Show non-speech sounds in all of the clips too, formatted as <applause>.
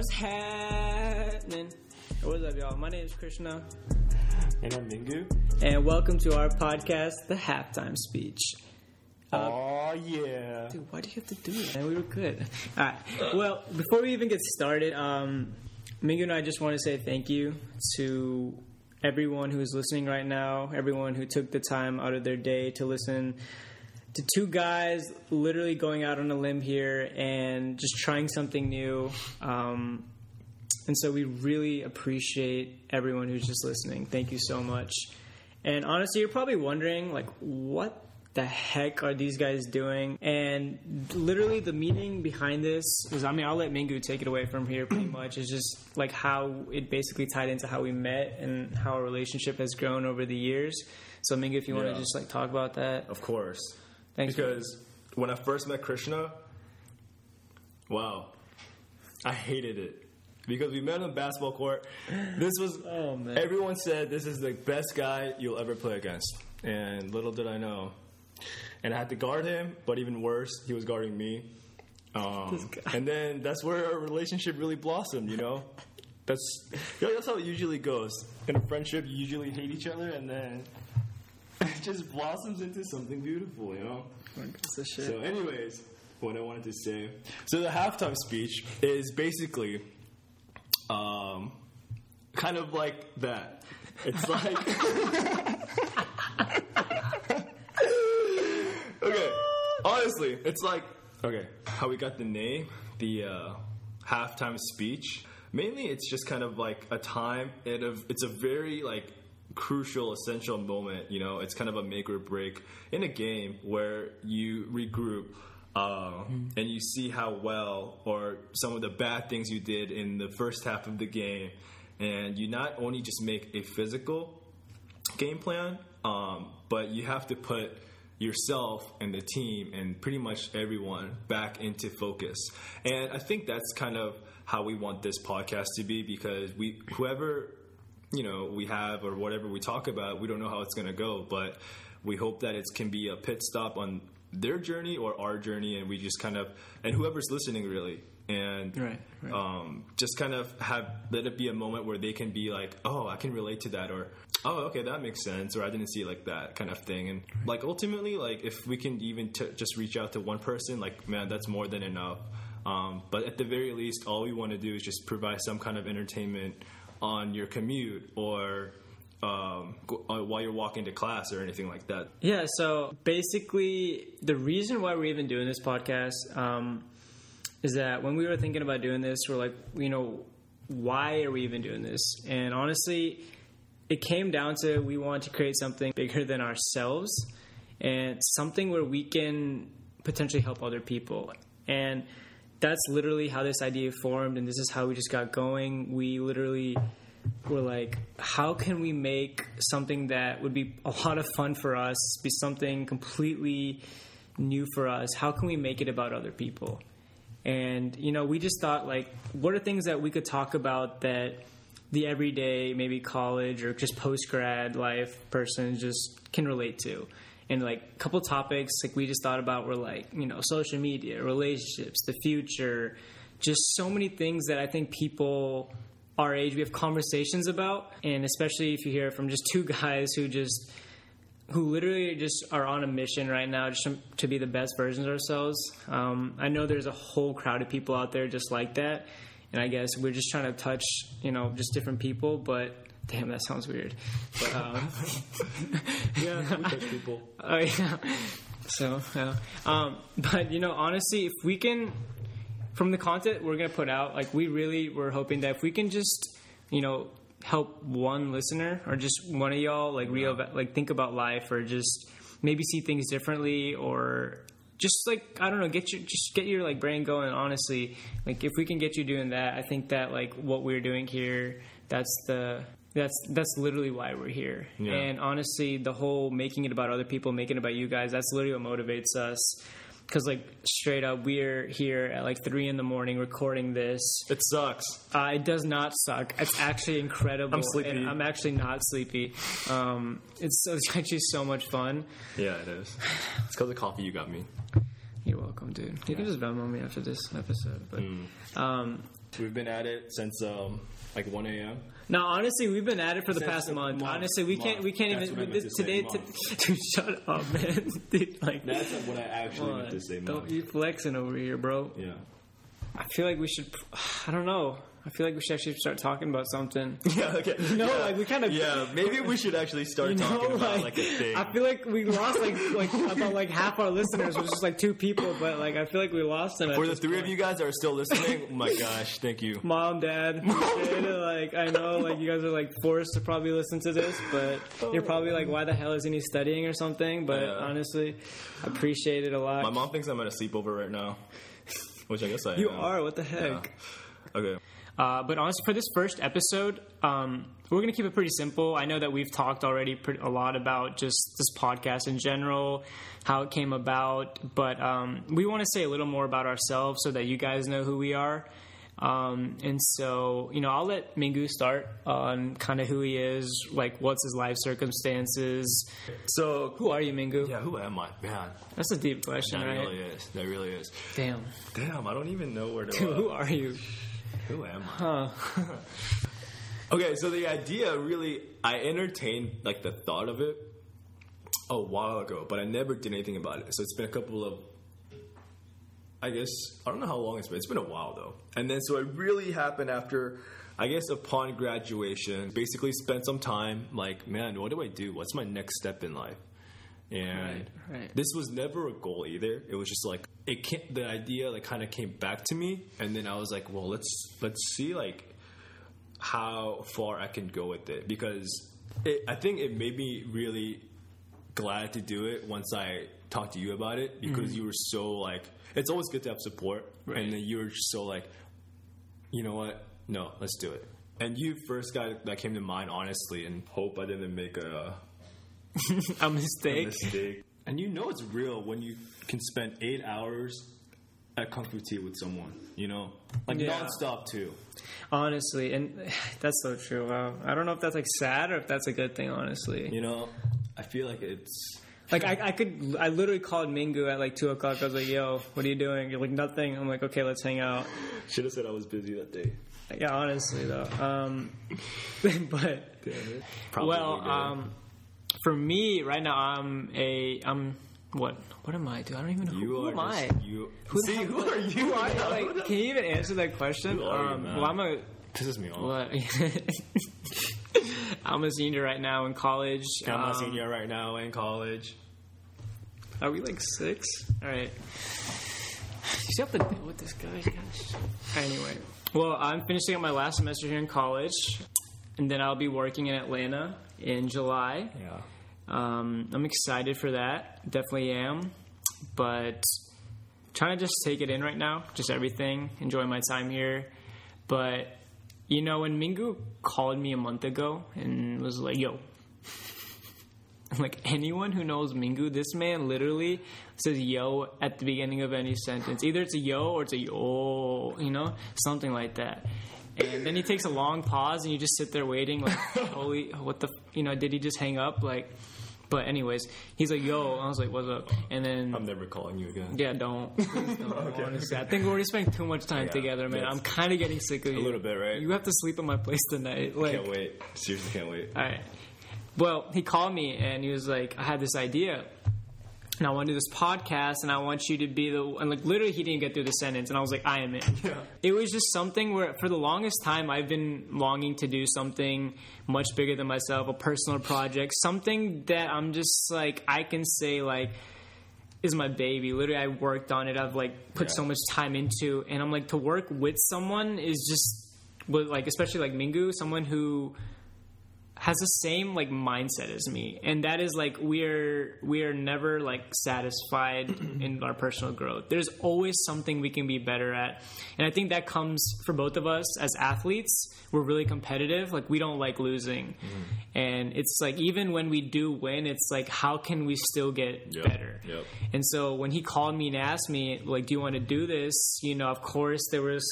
What's happening? What's up, y'all? My name is Krishna, And I'm Mingu. and welcome to our podcast, The Halftime Speech. Oh yeah. Dude, why do you have to do it? Man, we were good. All right. Well, before we even get started, um, Mingu and I just want to say thank you to everyone who's listening right now, everyone who took the time out of their day to listen to two guys literally going out on a limb here and just trying something new. Um, and so we really appreciate everyone who's just listening. Thank you so much. And honestly, you're probably wondering, like, what the heck are these guys doing? And literally, the meaning behind this is I mean, I'll let Mingu take it away from here pretty <clears throat> much. It's just like how it basically tied into how we met and how our relationship has grown over the years. So, Mingu, if you want to just like talk about that. Of course. Thanks. Because when I first met Krishna, wow, I hated it. Because we met on the basketball court. This was Oh, man. everyone said this is the best guy you'll ever play against. And little did I know. And I had to guard him, but even worse, he was guarding me. Um, and then that's where our relationship really blossomed, you know? That's you know, that's how it usually goes. In a friendship, you usually hate each other, and then it <laughs> just blossoms into something beautiful, you know? So, anyways, what I wanted to say. So, the halftime speech is basically um, kind of like that. It's like. <laughs> okay, honestly, it's like. Okay, how we got the name, the uh, halftime speech. Mainly, it's just kind of like a time. Of it's a very like crucial, essential moment. You know, it's kind of a make or break in a game where you regroup uh, and you see how well or some of the bad things you did in the first half of the game, and you not only just make a physical game plan, um, but you have to put yourself and the team and pretty much everyone back into focus. And I think that's kind of how we want this podcast to be because we whoever you know we have or whatever we talk about, we don't know how it's going to go, but we hope that it can be a pit stop on their journey or our journey and we just kind of and whoever's listening really and Right, right. um, just kind of have let it be a moment where they can be like, oh, I can relate to that, or oh, okay, that makes sense, or I didn't see like that kind of thing. And like ultimately, like if we can even t- just reach out to one person, like man, that's more than enough. Um, but at the very least, all we want to do is just provide some kind of entertainment on your commute or um, uh, while you're walking to class or anything like that. Yeah, so basically, the reason why we're even doing this podcast um, is that when we were thinking about doing this, we're like, you know, why are we even doing this? And honestly, it came down to we want to create something bigger than ourselves and something where we can potentially help other people. And that's literally how this idea formed, and this is how we just got going. We literally were like, how can we make something that would be a lot of fun for us, be something completely new for us? How can we make it about other people? And, you know, we just thought, like, what are things that we could talk about that the everyday, maybe college or just post grad life person just can relate to? And, like, a couple topics, like, we just thought about were, like, you know, social media, relationships, the future, just so many things that I think people our age we have conversations about. And especially if you hear from just two <laughs> guys who just, who literally just are on a mission right now just to, be the best versions of ourselves. Um, I know there's a whole crowd of people out there just like that, and I guess we're just trying to touch, you know, just different people. But damn, that sounds weird. But um, <laughs> Yeah, we touch people. <laughs> oh yeah. So, yeah. um, but you know, honestly, if we can, from the content we're gonna put out, like we really were hoping that if we can just, you know, help one listener or just one of y'all like real like think about life or just maybe see things differently or just like I don't know, get your just get your like brain going. Honestly, like if we can get you doing that, I think that like what we're doing here, that's the that's that's literally why we're here. Yeah. And honestly, the whole making it about other people, making it about you guys, that's literally what motivates us. Because like straight up, we're here at like three in the morning recording this. It sucks. Uh, it does not suck. It's actually incredible. I'm sleepy. And I'm actually not sleepy. Um, it's, <laughs> it's actually so much fun. Yeah, it is. It's because of the coffee you got me. You're welcome, dude. You can just Venmo me after this episode. But, um, We've been at it since um, like 1 a.m. No, honestly, we've been at it for the Since past the month. month, Honestly, we can't we can't That's even what I this, meant to say, today. month. To, <laughs> dude, shut up, <laughs> man. Dude, like, That's what I actually come meant to say. don't Mom. you flexing over here, bro? Yeah. I feel like we should. <sighs> I don't know. I feel like we should actually start talking about something. <laughs> Yeah. Okay. No, yeah. like we kind of. Yeah. Maybe we should actually start You know, talking about like, like a thing. I feel like we lost like like about like half our listeners, which is just like two people. But like I feel like we lost them. For the three point. of you guys that are still listening, oh my <laughs> gosh, thank you. Mom, dad, <laughs> appreciate like I know, like you guys are like forced to probably listen to this, but you're probably like, why the hell isn't he studying or something? But Yeah. honestly, I appreciate it a lot. My mom thinks I'm at a sleepover right now, which I guess I you am. are. What the heck? Yeah. Okay. Uh, but honestly, for this first episode, um, we're going to keep it pretty simple. I know that we've talked already pretty, a lot about just this podcast in general, how it came about, but um, we want to say a little more about ourselves so that you guys know who we are. Um, and so, you know, I'll let Mingu start on kind of who he is, like what's his life circumstances. So Who are you, Mingu? yeah, who am I, man? That's a deep question, That right? really is. That really is. Damn. Damn, I don't even know where to. Dude, <laughs> uh, who are you? Who am I? Huh. <laughs> Okay, so the idea really, I entertained like the thought of it a while ago, but I never did anything about it. So it's been a couple of, I guess, I don't know how long it's been. It's been a while though. And then so it really happened after, I guess, upon graduation. Basically, spent some time like, man, what do I do? What's my next step in life? And Right, right. this was never a goal either. It was just like it came, the idea like kind of came back to me, and then I was like, well, let's let's see like how far I can go with it. Because it, I think it made me really glad to do it once I talked to you about it because mm-hmm. you were so like it's always good to have support Right. and then you were just so like you know what? No let's do it. And you first guy that came to mind honestly and hope I didn't make a, a <laughs> a mistake. Mistake and you know it's real when you can spend eight hours at kung fu tea with someone you know like Yeah. nonstop too Honestly, and <laughs> that's so true. Wow. I don't know if that's like sad or if that's a good thing, honestly. you know I feel like it's Like I, I could, I literally called Mingu at like two o'clock. I was like, "Yo, what are you doing?" You're like, "Nothing." I'm like, "Okay, let's hang out." should have said I was busy that day Yeah, honestly though. Um, <laughs> but Probably well, um, for me right now, I'm a, I'm what? What am I? Dude, I don't even know you who, are who am I. You Who see who are you? Who are you? <laughs> Like, can you even answer that question? Who are you, um, man? well, I'm a pisses me off. what? <laughs> I'm a senior right now in college. I'm a Um, senior right now in college. Are we like six? All right. You still have to deal with this guy. Gosh. Anyway, well, I'm finishing up my last semester here in college, and then I'll be working in Atlanta in July. Yeah. Um, I'm excited for that. Definitely am, but trying to just take it in right now, just everything. Enjoy my time here, but you know when Mingu called me a month ago and was like, "Yo." <laughs> Like anyone who knows Mingu, this man literally says "yo" at the beginning of any sentence. Either it's a "yo" or it's a "yo," you know, something like that. And then he takes a long pause, and you just sit there waiting, like, <laughs> "Holy, what the, you know? Did he just hang up?" Like, but anyways, he's like, "Yo," I was like, "What's up?" And then I'm never calling you again. yeah, don't. <laughs> Don't honestly, I think we're already spending too much time Yeah, together, man. I'm kind of getting sick of you. A little bit, right? You have to sleep at my place tonight. Like, Can't wait. Seriously, can't wait. all right. Well, he called me and he was like, I had this idea. And I want to do this podcast and I want you to be the and like literally he didn't get through the sentence and I was like, I am in. <laughs> Yeah. It was just something where for the longest time I've been longing to do something much bigger than myself, a personal project, something that I'm just like I can say like is my baby. Literally I worked on it. I've like put Yeah. so much time into and I'm like to work with someone is just with like especially like Mingu, someone who has the same like mindset as me. And that is like we're we're never like satisfied <clears throat> in our personal growth. There's always something we can be better at. And i think that comes for both of us as athletes. We're really competitive. Like we don't like losing. Mm. And it's like even when we do win it's like how can we still get Yep, better? Yep. and so when he called me and asked me like do you want to do this? You know of course there was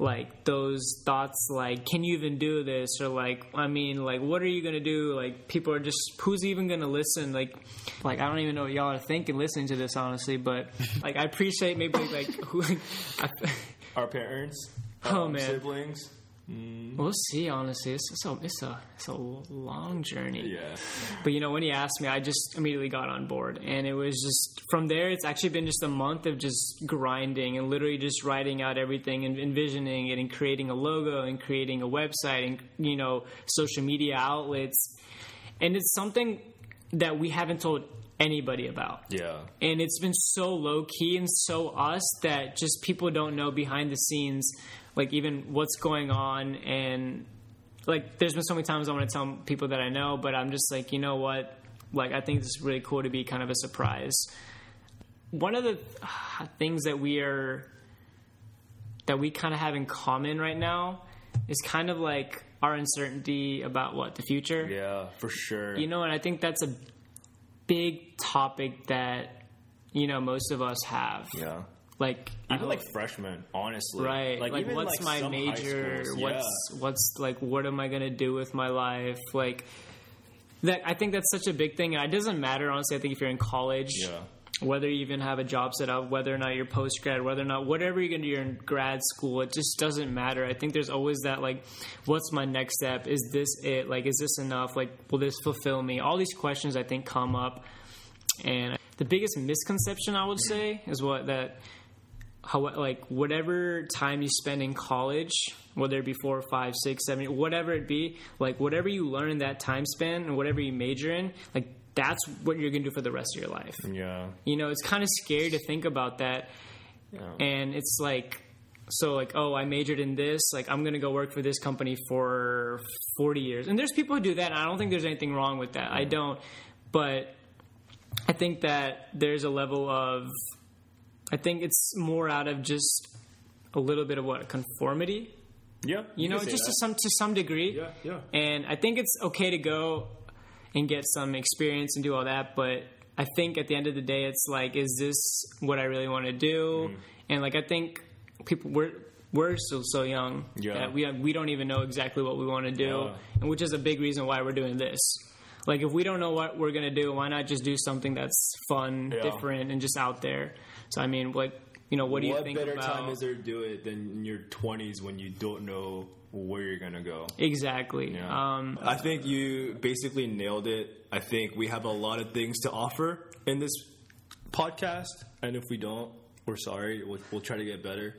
like those thoughts like can you even do this or like i mean like what are you gonna do like people are just who's even gonna listen like like i don't even know what y'all are thinking listening to this honestly but <laughs> like i appreciate maybe like who I, <laughs> Our parents. Oh Um, man, siblings. Mm-hmm. we'll see. Honestly, it's, it's a it's a it's a long journey. Yeah. But you know, when he asked me, I just immediately got on board, and it was just from there. It's actually been just a month of just grinding and literally just writing out everything and envisioning it and creating a logo and creating a website and you know social media outlets, and it's something that we haven't told anybody about. Yeah. And it's been so low key and so us that just people don't know behind the scenes, like even what's going on. And like, there's been so many times I want to tell people that I know, but I'm just like, you know what? Like, I think this is really cool to be kind of a surprise. One of the uh, things that we are, that we kind of have in common right now is kind of like our uncertainty about what the future. Yeah, for sure. You know, and I think that's a big topic that you know most of us have. yeah. Like Even like freshmen, honestly. right? Like, even, what's like, my major? schools, What's what's like? What am I gonna do with my life? Like that. I think that's such a big thing. And it doesn't matter honestly. I think if you're in college. Yeah. Whether you even have a job set up, whether or not you're post grad, whether or not whatever you're gonna do you're in grad school, it just doesn't matter. I think there's always that like, what's my next step? Is this it? Like, is this enough? Like, will this fulfill me? All these questions I think come up, and the biggest misconception I would say is what that how like whatever time you spend in college, whether it be four, five, six, seven, whatever it be, like whatever you learn in that time span and whatever you major in, like that's what you're gonna do for the rest of your life. Yeah. You know, it's kind of scary to think about that. Yeah. And it's like, so like, oh, I majored in this. Like, I'm to go work for this company for 40 years. And there's people who do that. And I don't think there's anything wrong with that. I don't. But I think that there's a level of, I think it's more out of just a little bit of what conformity. Yeah. You know, can say just to some to some degree. Yeah, yeah. And I think it's okay to go and get some experience and do all that, but I think at the end of the day, it's like, is this what I really want to do? Mm-hmm. And like, I think people we're we're still so young Yeah. that we have, we don't even know exactly what we want to do, Yeah. and which is a big reason why we're doing this. Like, if we don't know what we're gonna do, why not just do something that's fun, Yeah. different, and just out there? So I mean, like, you know, what do you think? what better about? time is there to do it than in your 20s when you don't know where you're going to go? exactly. Um, I think you basically nailed it. I think we have a lot of things to offer in this podcast, and if we don't, we're sorry. We'll, we'll try to get better.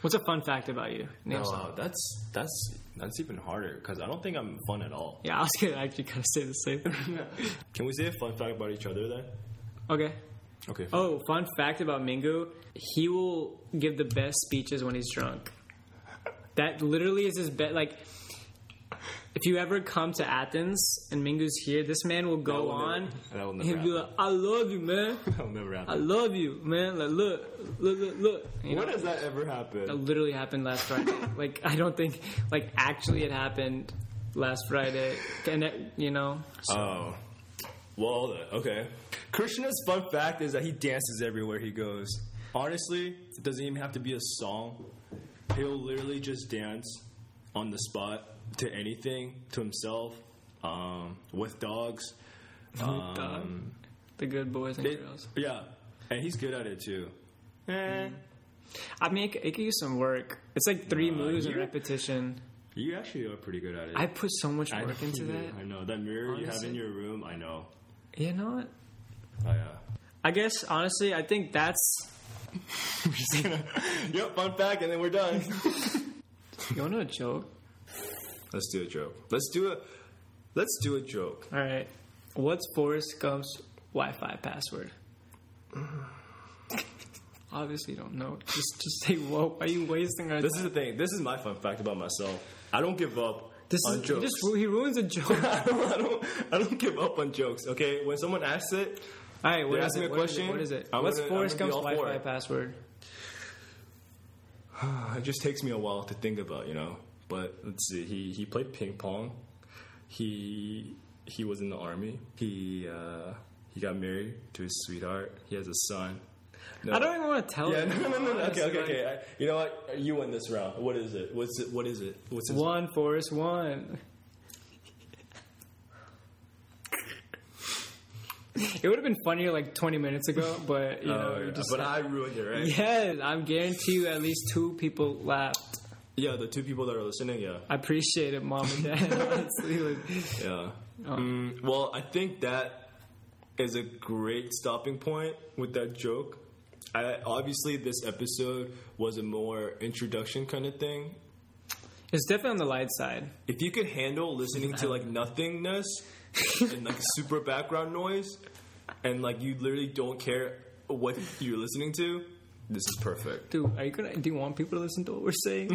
what's a fun fact about you? Name. No, that's that's that's even harder because I don't think I'm fun at all. Yeah, I was gonna actually kind of say the same thing. <laughs> Can we say a fun fact about each other then? Okay. Okay. Oh, fun fact about Mingu: he will give the best speeches when he's drunk. That literally is his bet. Like, if you ever come to Athens and Mingu's here, this man will go will on. never- will never He'll be like, "I love you, man. <laughs> That'll never I love you, man. Like, look, look, look, look." You know? When does that ever happen? That literally happened last Friday. <laughs> like, I don't think, like, actually it happened last Friday. And, it, you know, so- Oh. Well, okay. Krishna's fun fact is that he dances everywhere he goes. Honestly, it doesn't even have to be a song. He'll literally just dance on the spot to anything, to himself, um, with dogs. Um, the good boys and girls. yeah, and he's good at it too. Eh, I mean, it, it could use some work. It's like three Nah, moves and repetition. you actually are pretty good at it. I put so much work into that. I know that mirror you have in your room. I know. You know what? Oh yeah. I guess honestly, I think that's. <laughs> we're done yep, fun fact, and then we're done. <laughs> You want a joke? Let's do a joke. Let's do a let's do a joke. All right. What's Forrest Gump's Wi-Fi password? <laughs> Obviously, you don't know. Just, just say, "Whoa!" Why are you wasting our This time? is the thing. This is my fun fact about myself. I don't give up This on is he jokes. just he ruins a joke. I, don't, I don't. I don't give up on jokes. Okay, when someone asks it, right, what They is ask me it? a What is it? question, What is it? I'm What's gonna- Forrest Gump's Wi-Fi it. password? <sighs> it just takes me a while to think about. You know, but let's see. He he played ping pong. He he was in the army. He uh, he got married to his sweetheart. He has a son. No. I don't even want to tell Yeah, no, no, no, no. Okay, okay, okay. I, you know what? You win this round. What is it? What's it? What is it? What's his One Forrest, one. <laughs> it would have been funnier like 20 minutes ago, but you know, Oh, yeah. just but I ruined it, right? yes, I'm guarantee you at least two people laughed. Yeah, the two people that are listening, yeah. I appreciate it, mom and dad. <laughs> <laughs> honestly, like, Yeah. Oh. Mm, well, I think that is a great stopping point with that joke. I, obviously, this episode was a more introduction kind of thing. it's definitely on the light side. If you could handle listening to like nothingness <laughs> and like super background noise, and like you literally don't care what you're listening to, this is perfect. Dude, are you gonna? Do you want people to listen to what we're saying?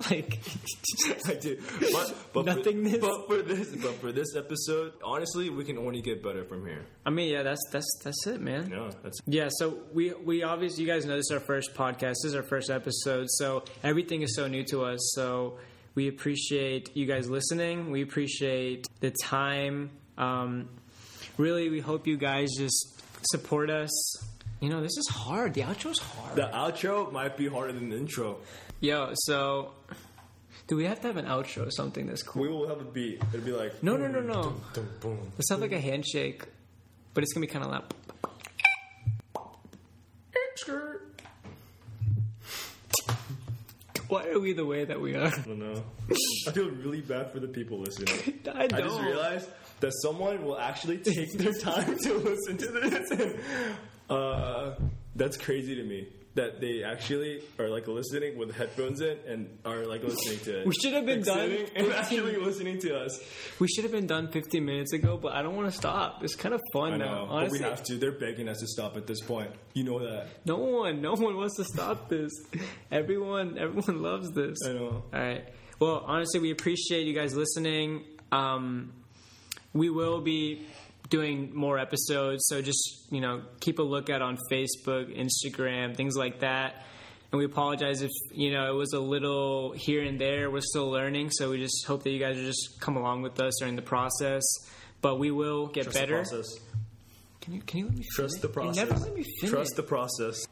<laughs> like, <laughs> I do, but, but Nothingness. For, but for this, but for this episode, honestly, we can only get better from here. I mean, yeah, that's that's that's it, man. Yeah, that's Yeah, so we we obviously you guys know this is our first podcast. This is our first episode, so everything is so new to us. So we appreciate you guys listening. We appreciate the time. Um, really, we hope you guys just support us. You know, this is hard. The outro's hard. the outro might be harder than the intro. Yo, so do we have to have an outro or something that's cool? We will have a beat. It'll be like No, no, no, no. Boom, boom, boom. It sounds like a handshake, but it's gonna be kind of loud. Why are we the way that we are? I don't know. I feel really bad for the people listening. <laughs> I don't. I just realized that someone will actually take their time to listen to this, and <laughs> uh, that's crazy to me. That they actually are like listening with headphones in and are like listening to it. We should have been Like, done sitting and 15 actually listening to us. We should have been done 15 minutes ago, but I don't want to stop. It's kind of fun I now. know, but we have to. They're begging us to stop at this point. You know that. no one, no one wants to stop this. Everyone, everyone loves this. I know. All right. Well, honestly, we appreciate you guys listening. Um, we will be doing more episodes, so just you know keep a lookout on Facebook, Instagram, things like that. And we apologize if you know it was a little here and there. We're still learning, so we just hope that you guys will just come along with us during the process. But we will get Trust better. the process. Can you can you let me Trust the process. You never let me finish. Trust the process.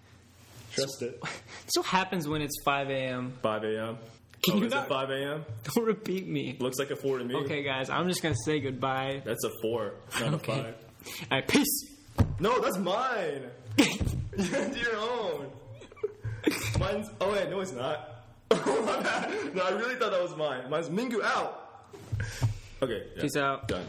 Trust it. <laughs> This what happens when it's 5 a.m. 5 a.m. Can oh, you not- it 5 a.m.? Don't repeat me. Looks like a 4 to me. Okay, guys, I'm just gonna say goodbye. That's a 4, not Okay. a 5. All right, peace. No, that's mine. you <laughs> your own. Mine's. Oh wait, no, it's not. <laughs> No, I really thought that was mine. Mine's Mingu out. Okay. yeah. Peace out. Done.